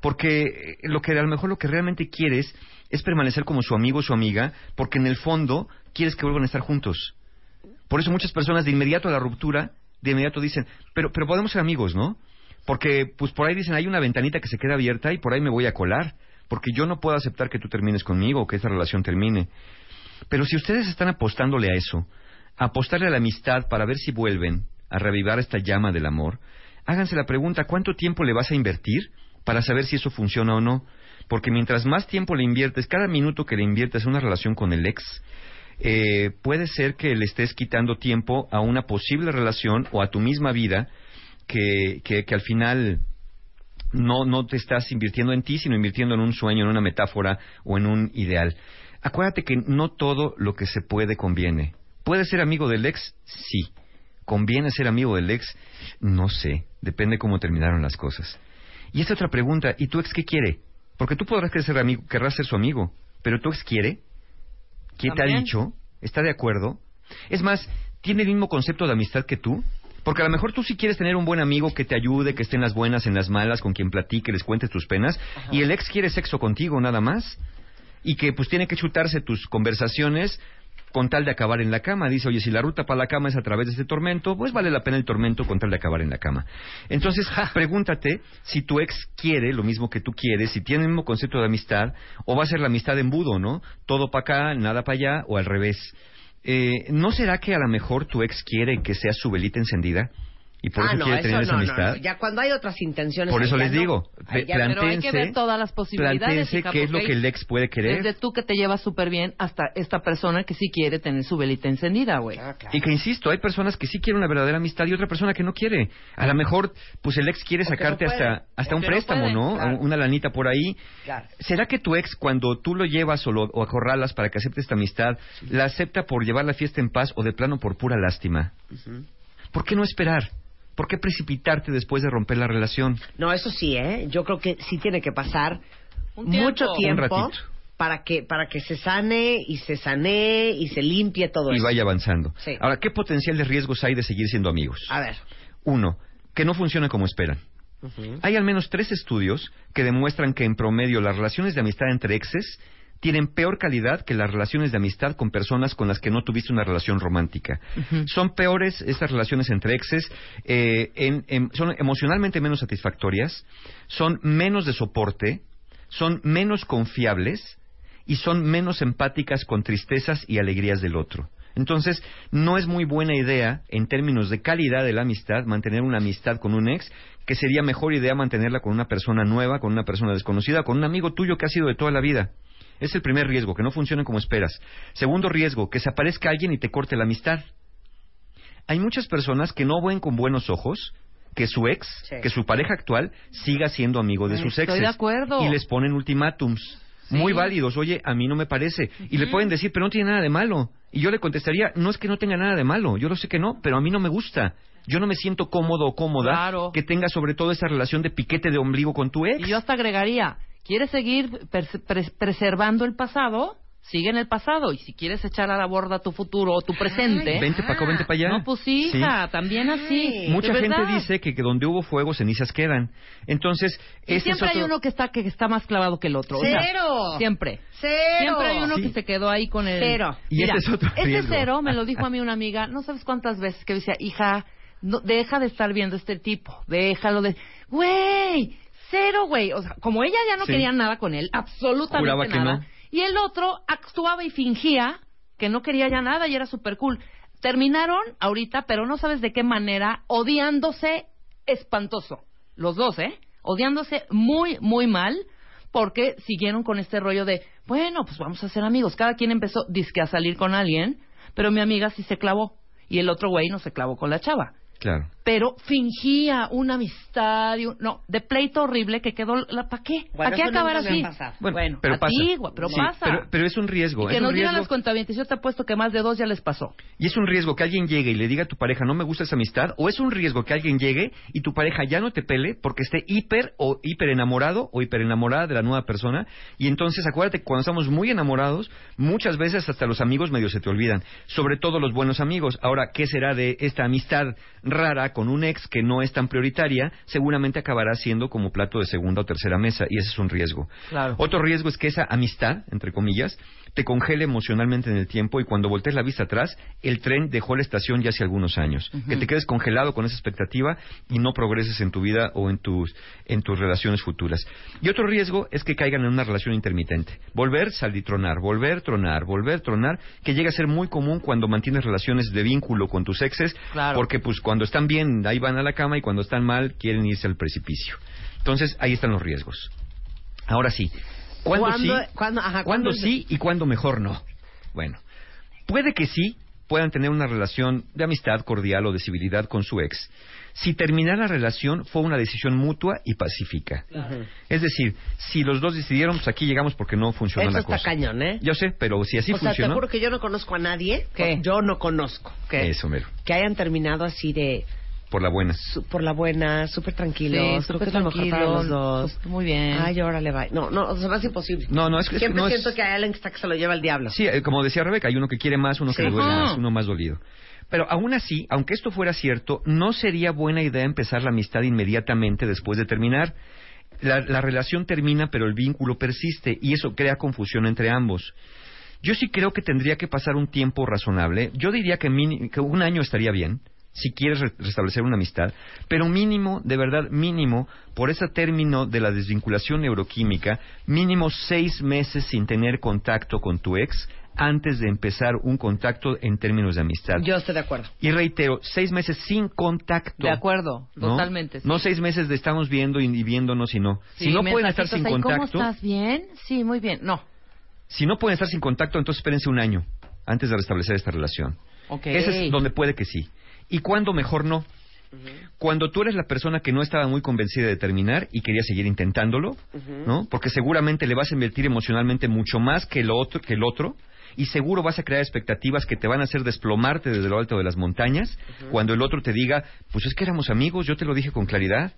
E: Porque eh, lo que a lo mejor lo que realmente quieres es permanecer como su amigo o su amiga, porque en el fondo quieres que vuelvan a estar juntos. Por eso muchas personas de inmediato a la ruptura, de inmediato dicen, pero, pero podemos ser amigos, ¿no? Porque pues por ahí dicen, hay una ventanita que se queda abierta y por ahí me voy a colar, porque yo no puedo aceptar que tú termines conmigo o que esta relación termine. Pero si ustedes están apostándole a eso, apostarle a la amistad para ver si vuelven a reavivar esta llama del amor, háganse la pregunta, ¿cuánto tiempo le vas a invertir para saber si eso funciona o no? Porque mientras más tiempo le inviertes, cada minuto que le inviertes en una relación con el ex, eh, puede ser que le estés quitando tiempo a una posible relación o a tu misma vida que, que, al final no, no te estás invirtiendo en ti, sino invirtiendo en un sueño, en una metáfora o en un ideal. Acuérdate que no todo lo que se puede conviene. ¿Puedes ser amigo del ex? Sí. ¿Conviene ser amigo del ex? No sé. Depende cómo terminaron las cosas. Y esta otra pregunta, ¿y tu ex qué quiere? Porque tú podrás querer ser amigo, querrás ser su amigo, pero tu ex quiere. ¿Quién te ha dicho? ¿Está de acuerdo? Es más, ¿tiene el mismo concepto de amistad que tú? Porque a lo mejor tú sí quieres tener un buen amigo que te ayude, que esté en las buenas, en las malas, con quien platique, les cuentes tus penas, y el ex quiere sexo contigo nada más, y que pues tiene que chutarse tus conversaciones con tal de acabar en la cama. Dice, oye, si la ruta para la cama es a través de este tormento, pues vale la pena el tormento con tal de acabar en la cama. Entonces, pregúntate si tu ex quiere lo mismo que tú quieres, si tiene el mismo concepto de amistad, o va a ser la amistad embudo, ¿no? Todo para acá, nada para allá, o al revés. Eh, ¿No será que a lo mejor tu ex quiere que seas su velita encendida? Y por
D: ah,
E: eso
D: no,
E: quiere
D: eso
E: tener
D: no,
E: esa amistad.
D: no. Ya cuando hay otras intenciones.
E: Por eso les
D: no.
E: digo,
D: ya no.
F: Pero hay que ver todas las posibilidades.
E: plantéense
F: hija,
E: qué es lo que el ex puede querer.
F: Desde tú que te llevas súper bien hasta esta persona que sí quiere tener su velita encendida, güey.
D: Ah, claro.
E: Y que insisto, hay personas que sí quieren una verdadera amistad y otra persona que no quiere. A lo mejor, pues el ex quiere sacarte hasta, hasta
F: O
E: un préstamo, ¿no?
D: claro.
E: Una lanita por ahí.
D: Claro.
E: ¿Será que tu ex, cuando tú lo llevas o, lo, o acorralas para que acepte esta amistad, la acepta por llevar la fiesta en paz o de plano por pura lástima? ¿Por qué no esperar? ¿Por qué precipitarte después de romper la relación?
D: No, eso sí, ¿eh? Yo creo que sí tiene que pasar
F: Un tiempo.
D: mucho
F: Un
D: tiempo
E: ratito.
D: para que para que se sane y se sanee y se limpie todo
E: Y
D: eso.
E: vaya avanzando.
D: Sí.
E: Ahora, ¿qué potencial de riesgos hay de seguir siendo amigos?
D: A ver.
E: Uno, que no funciona como esperan. Hay al menos tres estudios que demuestran que en promedio las relaciones de amistad entre exes tienen peor calidad que las relaciones de amistad con personas con las que no tuviste una relación romántica. Son peores estas relaciones entre exes, eh, en- en- son emocionalmente menos satisfactorias, son menos de soporte, son menos confiables y son menos empáticas con tristezas y alegrías del otro. Entonces, no es muy buena idea, en términos de calidad de la amistad, mantener una amistad con un ex, que sería mejor idea mantenerla con una persona nueva, con una persona desconocida, con un amigo tuyo que ha sido de toda la vida. Es el primer riesgo, que no funcione como esperas. Segundo riesgo, que se aparezca alguien y te corte la amistad. Hay muchas personas que no ven con buenos ojos que su ex,
D: Sí.
E: que su pareja actual, siga siendo amigo de
F: Ay,
E: sus
F: estoy
E: exes.
F: de acuerdo.
E: Y les ponen ultimátums.
F: Sí.
E: Muy válidos. Oye, a mí no me parece. Y le pueden decir, pero no tiene nada de malo. Y yo le contestaría, no es que no tenga nada de malo. Yo lo sé que no, pero a mí no me gusta. Yo no me siento cómodo o cómoda
F: Claro.
E: que tenga sobre todo esa relación de piquete de ombligo con tu ex.
F: Y yo hasta agregaría, ¿quieres seguir preservando el pasado? Sigue en el pasado. Y si quieres echar a la borda tu futuro o tu presente...
E: Vente para acá, vente para allá.
F: No, pues sí, hija, también así.
E: Mucha gente
F: verdad.
E: dice que, que donde hubo fuego, cenizas quedan. Entonces,
F: Y
E: ese es
F: siempre hay
E: otro-
F: uno que está que está más clavado que el otro. o sea,
D: Cero.
F: siempre.
D: Cero.
F: Siempre hay uno
E: Sí.
F: que se quedó ahí con el...
D: Cero.
E: Y
F: Mira,
E: ese es otro
F: ese cero me lo dijo a mí una amiga, no sabes cuántas veces, que decía, hija, no, deja de estar viendo este tipo, déjalo de... Güey, cero, güey. O sea, como ella ya no
E: Sí.
F: quería nada con él, absolutamente
E: que
F: nada.
E: no.
F: Y el otro actuaba y fingía que no quería ya nada y era súper cool. Terminaron ahorita, pero no sabes de qué manera, odiándose espantoso. Los dos, ¿eh? Odiándose muy, muy mal porque siguieron con este rollo de, bueno, pues vamos a ser amigos. Cada quien empezó, dizque a salir con alguien, pero mi amiga sí se clavó y el otro güey no se clavó con la chava.
E: Claro.
F: Pero fingía una amistad, y un- no, de pleito horrible que quedó, la, ¿para qué?
D: Bueno,
F: ¿Para qué
D: eso
F: acabar así?
E: Bueno, pero
F: a
E: pasa.
F: pero
E: Sí,
F: pasa.
E: Pero, pero es un riesgo.
F: y que
E: es
F: nos
E: un
F: digan las cuentavientes, yo te apuesto que más de dos ya les pasó.
E: Y es un riesgo que alguien llegue y le diga a tu pareja, no me gusta esa amistad, o es un riesgo que alguien llegue y tu pareja ya no te pele porque esté hiper o hiper enamorado o hiper enamorada de la nueva persona. Y entonces acuérdate, cuando estamos muy enamorados, muchas veces hasta los amigos medio se te olvidan, sobre todo los buenos amigos. Ahora, ¿qué será de esta amistad rara con un ex que no es tan prioritaria? Seguramente acabará siendo como plato de segunda o tercera mesa y ese es un riesgo.
F: Claro.
E: Otro riesgo es que esa amistad, entre comillas, te congela emocionalmente en el tiempo y cuando voltees la vista atrás, el tren dejó la estación ya hace algunos años. Que te quedes congelado con esa expectativa y no progreses en tu vida o en tus, en tus relaciones futuras. Y otro riesgo es que caigan en una relación intermitente. Volver, salir, tronar, volver, tronar, volver, tronar, que llega a ser muy común cuando mantienes relaciones de vínculo con tus exes,
F: Claro.
E: porque pues cuando están bien ahí van a la cama y cuando están mal quieren irse al precipicio. Entonces ahí están los riesgos. Ahora sí, ¿cuándo, sí?
D: ¿Cuándo- ajá,
E: ¿Cuándo
D: cuándo-
E: sí y cuándo mejor no? Bueno, puede que sí puedan tener una relación de amistad cordial o de civilidad con su ex. Si terminar la relación fue una decisión mutua y pacífica. Es decir, si los dos decidieron, pues aquí llegamos porque no funcionó
D: Eso
E: la
D: está
E: cosa.
D: cañón, ¿eh?
E: Yo sé, pero si así
D: o sea, te
E: funcionó,
D: juro que yo no conozco a nadie.
F: ¿Qué?
D: Yo no conozco.
F: ¿Qué?
E: eso mero,
D: Que hayan terminado así de...
E: por la buena.
D: su- por la buena, súper tranquilos.
F: Sí, súper
D: que es lo mejor para
F: tranquilo,
D: los dos.
F: pues, muy bien.
D: Ay, órale, va. No, no, o sea, más imposible.
E: No, no, es que
D: Siempre
E: no es-
D: siento que hay alguien que está que se lo lleva el diablo.
E: Sí, eh, como decía Rebeca, hay uno que quiere más, uno que
D: Sí.
E: le duele más, uno más dolido. Pero aún así, aunque esto fuera cierto, no sería buena idea empezar la amistad inmediatamente después de terminar. La, la relación termina, pero el vínculo persiste y eso crea confusión entre ambos. Yo sí creo que tendría que pasar un tiempo razonable. Yo diría que, mini- que un año estaría bien, si quieres re- restablecer una amistad, pero mínimo, de verdad mínimo, por ese término de la desvinculación neuroquímica, mínimo seis meses sin tener contacto con tu ex antes de empezar un contacto en términos de amistad.
D: Yo estoy de acuerdo.
E: Y reitero, seis meses sin contacto.
F: De acuerdo,
E: ¿no?
F: totalmente. sí.
E: No seis meses de estamos viendo y, viéndonos y no.
F: Sí,
E: si no pueden estar sin
F: ahí,
E: contacto,
F: ¿Cómo estás? ¿Bien? Sí, muy bien. No.
E: si no pueden estar sin contacto, entonces espérense un año antes de restablecer esta relación.
F: Ok.
E: Ese es donde puede que sí. ¿Y cuándo mejor no? Cuando tú eres la persona que no estaba muy convencida de terminar y quería seguir intentándolo, ¿no? Porque seguramente le vas a invertir emocionalmente mucho más que el otro, que el otro y seguro vas a crear expectativas que te van a hacer desplomarte desde lo alto de las montañas cuando el otro te diga, pues es que éramos amigos, yo te lo dije con claridad.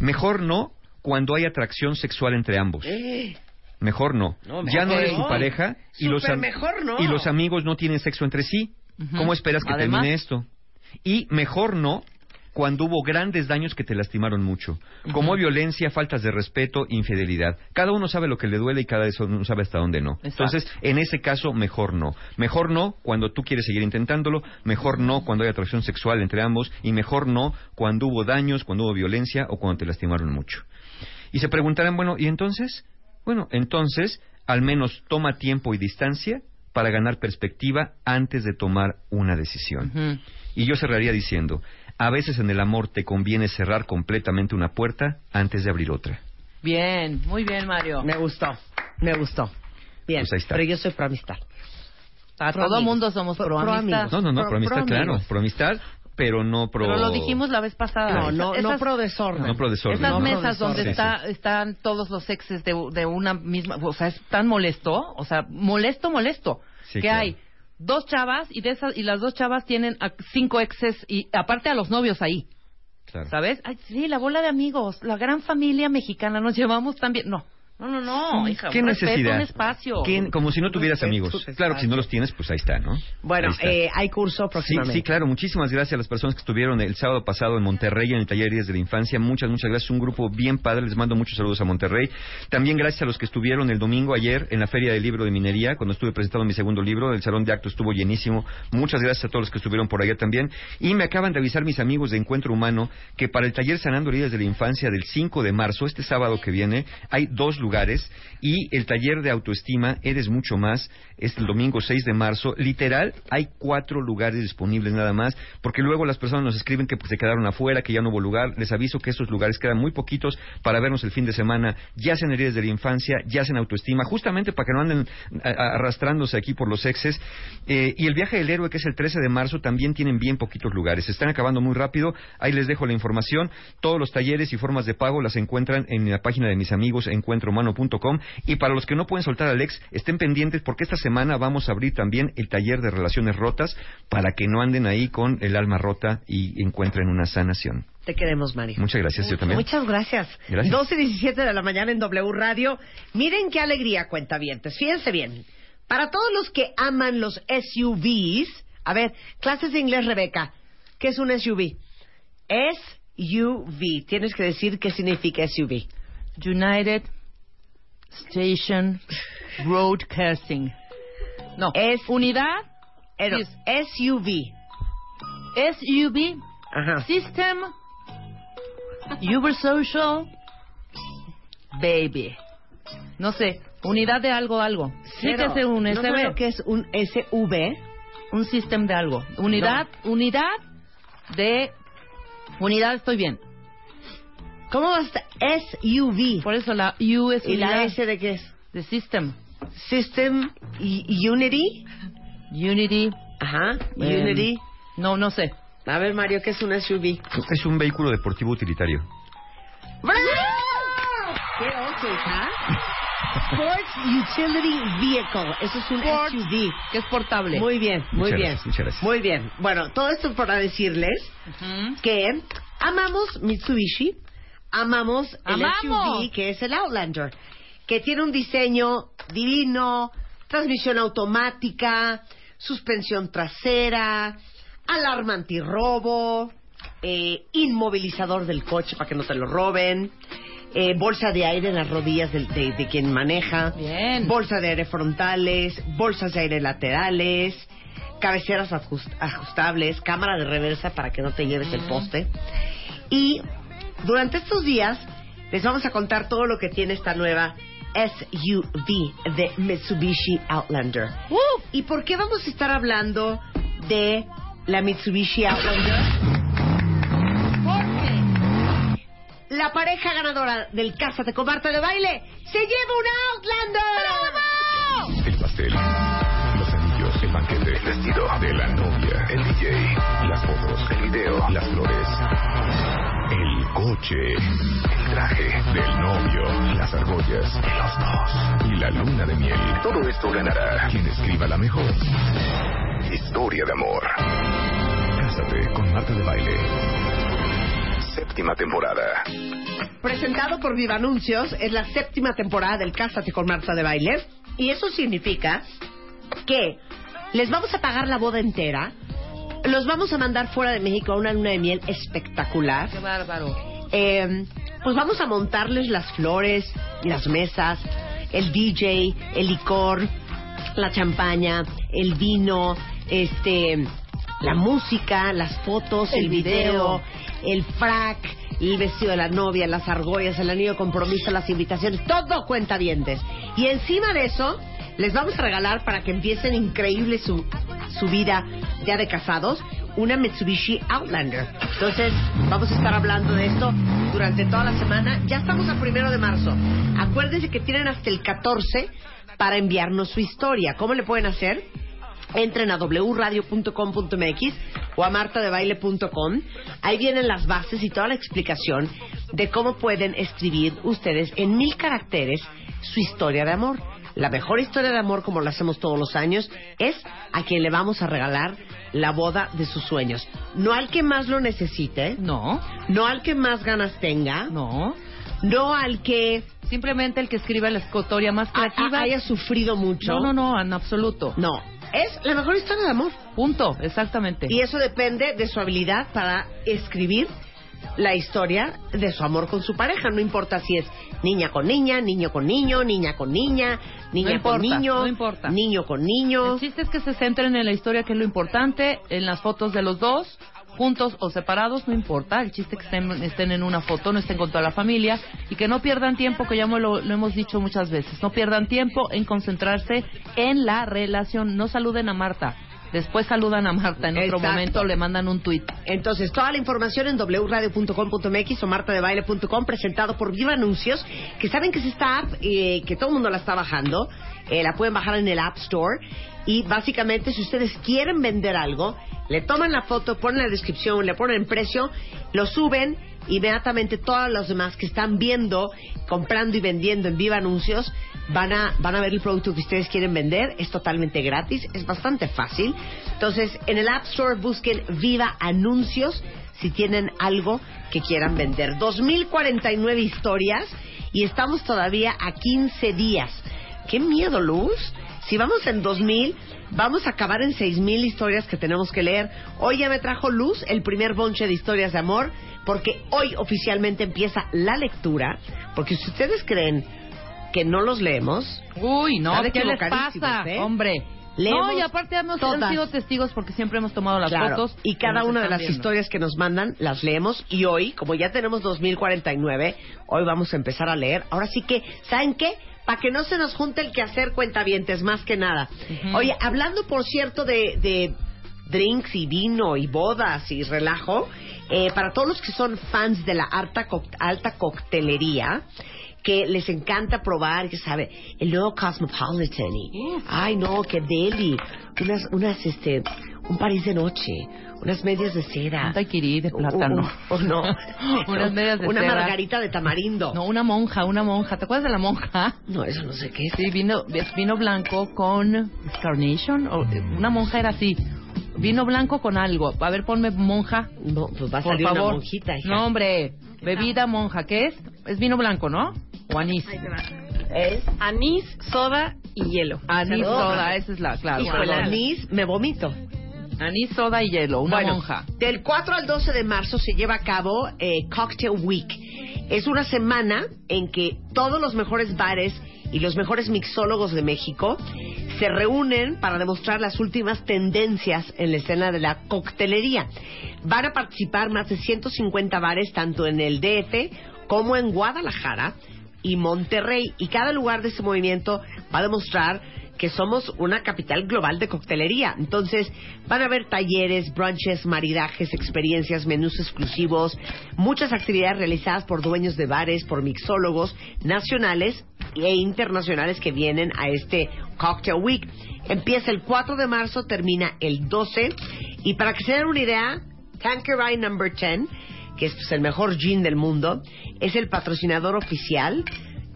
E: Mejor no cuando hay atracción sexual entre ambos. Mejor no.
D: No,
E: ya no eres su
D: no.
E: pareja y los,
D: mejor no.
E: y los amigos no tienen sexo entre sí. ¿Cómo esperas que
F: Además-
E: termine esto? Y mejor no cuando hubo grandes daños que te lastimaron mucho, como violencia, faltas de respeto, infidelidad. Cada uno sabe lo que le duele y cada uno sabe hasta dónde no.
F: Exacto.
E: Entonces, en ese caso, mejor no. Mejor no cuando tú quieres seguir intentándolo, mejor no cuando hay atracción sexual entre ambos y mejor no cuando hubo daños, cuando hubo violencia o cuando te lastimaron mucho. Y se preguntarán, bueno, ¿y entonces? Bueno, entonces, al menos toma tiempo y distancia para ganar perspectiva antes de tomar una decisión.
F: Ujú.
E: Y yo cerraría diciendo, a veces en el amor te conviene cerrar completamente una puerta antes de abrir otra.
F: Bien, muy bien, Mario.
D: Me gustó, me gustó. Bien,
E: Pues ahí está.
D: pero yo soy pro amistad.
F: A
D: pro
F: todo
D: amigos.
F: mundo somos
D: Pro-
F: pro, amistad.
E: No, no, no,
D: Pro-
E: pro amistad,
D: pro
E: claro, pro amistad, pero no pro...
F: Pero lo dijimos la vez pasada.
D: No, no, no
F: Esas-
D: pro desorden.
E: No pro desorden.
F: Esas
D: No, pro
F: mesas donde está, están todos los exes de, de una misma, o sea, es tan molesto, o sea, molesto, molesto,
E: Sí,
F: que
E: claro.
F: hay dos chavas y de esas y las dos chavas tienen a cinco exes y aparte a los novios ahí,
E: Claro.
F: ¿sabes? Ay, sí, la bola de amigos, la gran familia mexicana, nos llevamos tan bien. No, no, no, no, hija,
E: ¿Qué necesidad?
F: un espacio.
E: ¿Quién- como si no tuvieras
D: Respeto,
E: amigos. Claro que si no los tienes, pues ahí está, ¿no?
D: Bueno,
E: está.
D: eh, hay curso
E: Sí,
D: próximamente.
E: sí, claro. Muchísimas gracias a las personas que estuvieron el sábado pasado en Monterrey en el taller Días de la Infancia. Muchas, muchas gracias. Un grupo bien padre. Les mando muchos saludos a Monterrey. También gracias a los que estuvieron el domingo ayer en la Feria del Libro de Minería, cuando estuve presentando mi segundo libro. El salón de acto estuvo llenísimo. Muchas gracias a todos los que estuvieron por allá también. Y me acaban de avisar mis amigos de Encuentro Humano que para el taller Sanando Heridas de la Infancia del 5 de marzo, este sábado que viene, hay dos lugares y el taller de autoestima Eres Mucho Más es el domingo 6 de marzo. Literal, hay cuatro lugares disponibles nada más, porque luego las personas nos escriben que pues, se quedaron afuera, que ya no hubo lugar. Les aviso que estos lugares quedan muy poquitos para vernos el fin de semana, ya sea en heridas de la infancia, ya sea en autoestima, justamente para que no anden arrastrándose aquí por los exes. Eh, y el viaje del héroe, que es el 13 de marzo, también tienen bien poquitos lugares. Se están acabando muy rápido. Ahí les dejo la información. Todos los talleres y formas de pago las encuentran en la página de mis amigos encuentrohumano.com. Y para los que no pueden soltar al ex, estén pendientes porque esta semana vamos a abrir también el taller de relaciones rotas para que no anden ahí con el alma rota y encuentren una sanación.
D: Te queremos, Mario.
E: Muchas gracias, yo también.
D: Muchas gracias.
E: Gracias.
D: 12 y 17 de la mañana en W Radio. Miren qué alegría, cuentavientes. Fíjense bien. Para todos los que aman los SUVs, a ver, clases de inglés, Rebeca. ¿Qué es un SUV? SUV. Tienes que decir qué significa SUV.
F: United Station Broadcasting. No.
D: Es
F: Unidad,
D: no,
F: Sis-
D: SUV.
F: SUV,
D: Ajá.
F: System, Uber Social, Baby. No sé, unidad de algo, algo. Sí que es un
D: ¿No
F: SB.
D: lo que es un SV?
F: Un system de algo. Unidad, unidad de... Unidad estoy bien.
D: ¿Cómo va a estar? SUV.
F: Por eso la U es
D: ¿Y la S de qué es?
F: de system.
D: System y- Unity.
F: Unity.
D: Ajá.
F: eh,
D: Unity.
F: No, no sé.
D: A ver, Mario, ¿qué es un SUV?
E: Es un vehículo deportivo utilitario.
D: ¡Qué oso, hija! Sports Utility Vehicle. Eso es un
F: Sport.
D: SUV.
F: Que es portable.
D: Muy bien, muy
E: Muchas
D: bien.
E: gracias, muchas gracias.
D: Muy bien. Bueno, todo esto es para decirles
F: Ujú.
D: que amamos Mitsubishi, amamos el
F: ¡Amamos!
D: SUV que es el Outlander, que tiene un diseño divino, transmisión automática, suspensión trasera, alarma antirrobo, eh, inmovilizador del coche para que no te lo roben. eh, bolsa de aire en las rodillas del- de, de quien maneja,
F: Bien.
D: bolsa de aire frontales, bolsas de aire laterales, cabeceras ajust- ajustables, cámara de reversa para que no te lleves el poste. Y durante estos días les vamos a contar todo lo que tiene esta nueva SUV de Mitsubishi Outlander.
F: Uh,
D: ¿Y por qué vamos a estar hablando de la Mitsubishi Outlander?
F: Porque
D: La pareja ganadora del Cásate con Marta de Baile se lleva un Outlander.
C: El pastel, los anillos, el banquete, el vestido de la novia, el DJ, las fotos, el video, las flores, coche, el traje del novio, las argollas, los dos y la luna de miel. Todo esto ganará quien escriba la mejor historia de amor. Cásate con Marta de Baile. Séptima temporada.
D: Presentado por Viva Anuncios, es la séptima temporada del Cásate con Marta de Baile. Y eso significa que les vamos a pagar la boda entera, los vamos a mandar fuera de México a una luna de miel espectacular.
F: qué bárbaro.
D: Eh, pues vamos a montarles las flores, las mesas, el DJ, el licor, la champaña, el vino, este, la música, las fotos, el,
F: El
D: video,
F: video.
D: el frac, el vestido de la novia, las argollas, el anillo de compromiso, las invitaciones, todo cuenta dientes. Y encima de eso, les vamos a regalar para que empiecen increíble su, su vida ya de casados, una Mitsubishi Outlander. Entonces, vamos a estar hablando de esto durante toda la semana. Ya estamos a primero de marzo. Acuérdense que tienen hasta el 14 para enviarnos su historia. ¿Cómo le pueden hacer? Entren a wradio.com.mx o a martadebaile.com. Ahí vienen las bases y toda la explicación de cómo pueden escribir ustedes en mil caracteres su historia de amor. La mejor historia de amor, como lo hacemos todos los años, es a quien le vamos a regalar la boda de sus sueños. No al que más lo necesite,
F: No,
D: no al que más ganas tenga,
F: no.
D: no al que
F: Simplemente el que escriba la historia más
D: a-
F: creativa.
D: a- haya sufrido mucho.
F: No, no, no, en absoluto.
D: No, es la mejor historia de amor.
F: Punto, exactamente.
D: Y eso depende de su habilidad para escribir la historia de su amor con su pareja. No importa si es niña con niña, niño con niño, niña con niña, niña
F: No
D: con
F: importa,
D: niño,
F: no importa.
D: niño con niño.
F: El chiste es que se centren en la historia, que es lo importante, en las fotos de los dos, juntos o separados, no importa. El chiste es que estén, estén en una foto, no estén con toda la familia y que no pierdan tiempo, que ya lo, lo hemos dicho muchas veces. No pierdan tiempo en concentrarse en la relación. No saluden a Marta. Después saludan a Marta. En otro
D: Exacto.
F: momento le mandan un tuit.
D: Entonces, toda la información en wradio.com.mx o martadebaile.com, presentado por Viva Anuncios, que saben que es esta app eh, que todo el mundo la está bajando, eh, la pueden bajar en el App Store, y básicamente si ustedes quieren vender algo, le toman la foto, ponen la descripción, le ponen precio, lo suben, inmediatamente todos los demás que están viendo, comprando y vendiendo en Viva Anuncios, van a, van a ver el producto que ustedes quieren vender, es totalmente gratis, es bastante fácil. Entonces, en el App Store busquen Viva Anuncios si tienen algo que quieran vender. 2049 historias y estamos todavía a 15 días. ¡Qué miedo, Luz! Si vamos en 2000, vamos a acabar en 6000 historias que tenemos que leer. Hoy ya me trajo Luz el primer bonche de historias de amor, porque hoy oficialmente empieza la lectura. Porque si ustedes creen que no los leemos,
F: Uy, no, ¿qué les pasa?
D: ¿eh?
F: Hombre,
D: Leemos
F: no, y aparte hemos
D: todas.
F: sido testigos porque siempre hemos tomado las
D: Claro,
F: fotos.
D: y cada una de las
F: viendo.
D: historias que nos mandan las leemos y hoy, como ya tenemos 2049, hoy vamos a empezar a leer. Ahora sí que, ¿saben qué? Para que no se nos junte el quehacer cuentavientes, más que nada. Oye, hablando por cierto de, de drinks y vino y bodas y relajo, eh, para todos los que son fans de la alta, alta coctelería, que les encanta probar, que sabe, el nuevo Cosmopolitan y, ay no, que deli, unas, unas, este, un París de noche, unas medias de cera.
F: Un daiquiri de plátano.
D: O no.
F: Unas medias de
D: Una
F: cera.
D: margarita de tamarindo.
F: No, una monja, una monja. ¿Te acuerdas de la monja?
D: No, eso no sé qué es.
F: Sí, vino, vino blanco con carnation. O, una monja era así. Vino blanco con algo. A ver, ponme monja.
D: No, pues va a
F: Por
D: salir
F: favor.
D: una monjita, hija.
F: No, hombre. Bebida monja. ¿Qué es? Es vino blanco, ¿no? O anís.
D: Es
G: Anís, soda y hielo.
F: Anís
D: Soda.
F: soda, esa es la, claro.
D: Híjole,
F: perdón.
D: anís, me vomito.
F: Anís, soda y hielo, una
D: bueno,
F: monja.
D: Del 4 al 12 de marzo se lleva a cabo eh, Cocktail Week. Es una semana en que todos los mejores bares y los mejores mixólogos de México se reúnen para demostrar las últimas tendencias en la escena de la coctelería. Van a participar más de 150 bares tanto en el DF como en Guadalajara y Monterrey. Y cada lugar de ese movimiento va a demostrar que somos una capital global de coctelería. Entonces, van a haber talleres, brunches, maridajes, experiencias, menús exclusivos, muchas actividades realizadas por dueños de bares, por mixólogos nacionales e internacionales que vienen a este Cocktail Week. Empieza el 4 de marzo, termina el 12. Y para que se den una idea, Tanqueray Number 10, que es el mejor gin del mundo, es el patrocinador oficial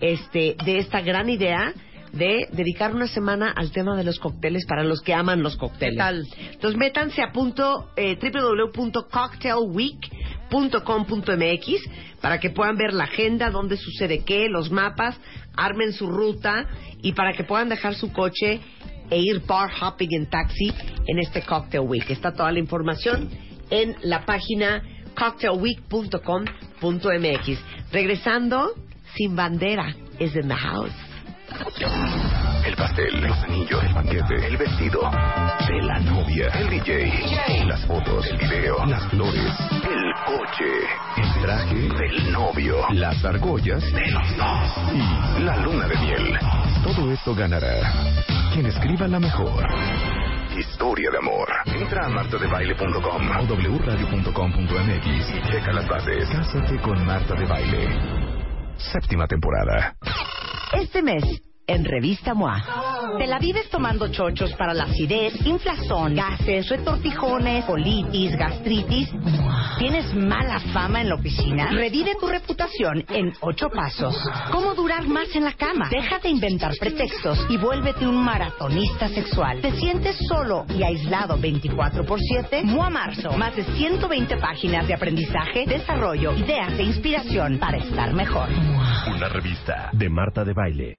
D: este, de esta gran idea de dedicar una semana al tema de los cócteles para los que aman los cócteles.
F: ¿Qué tal?
D: Entonces métanse a punto eh, www.cocktailweek.com.mx para que puedan ver la agenda, dónde sucede qué, los mapas, armen su ruta y para que puedan dejar su coche e ir bar hopping en taxi en este Cocktail Week. Está toda la información en la página cocktailweek.com.mx. Regresando, sin bandera, is in the house.
C: El pastel, los anillos, el banquete, el vestido de la novia, el DJ, las fotos, el video, las flores, el coche, el traje del novio, las argollas de los dos y la luna de miel. Todo esto ganará quien escriba la mejor historia de amor. Entra a martadebaile.com o wradio.com.mx y checa las bases. Cásate con Marta de Baile. Séptima temporada.
A: Este mes, en Revista MOA, te la vives tomando chochos para la acidez, inflazón, gases, retortijones, colitis, gastritis. ¿Tienes mala fama en la oficina? Revive tu reputación en ocho pasos. ¿Cómo durar más en la cama? Deja de inventar pretextos y vuélvete un maratonista sexual. ¿Te sientes solo y aislado 24 por 7? MOA Marzo. Más de 120 páginas de aprendizaje, desarrollo, ideas e inspiración para estar mejor.
B: Una revista de Marta de Baile.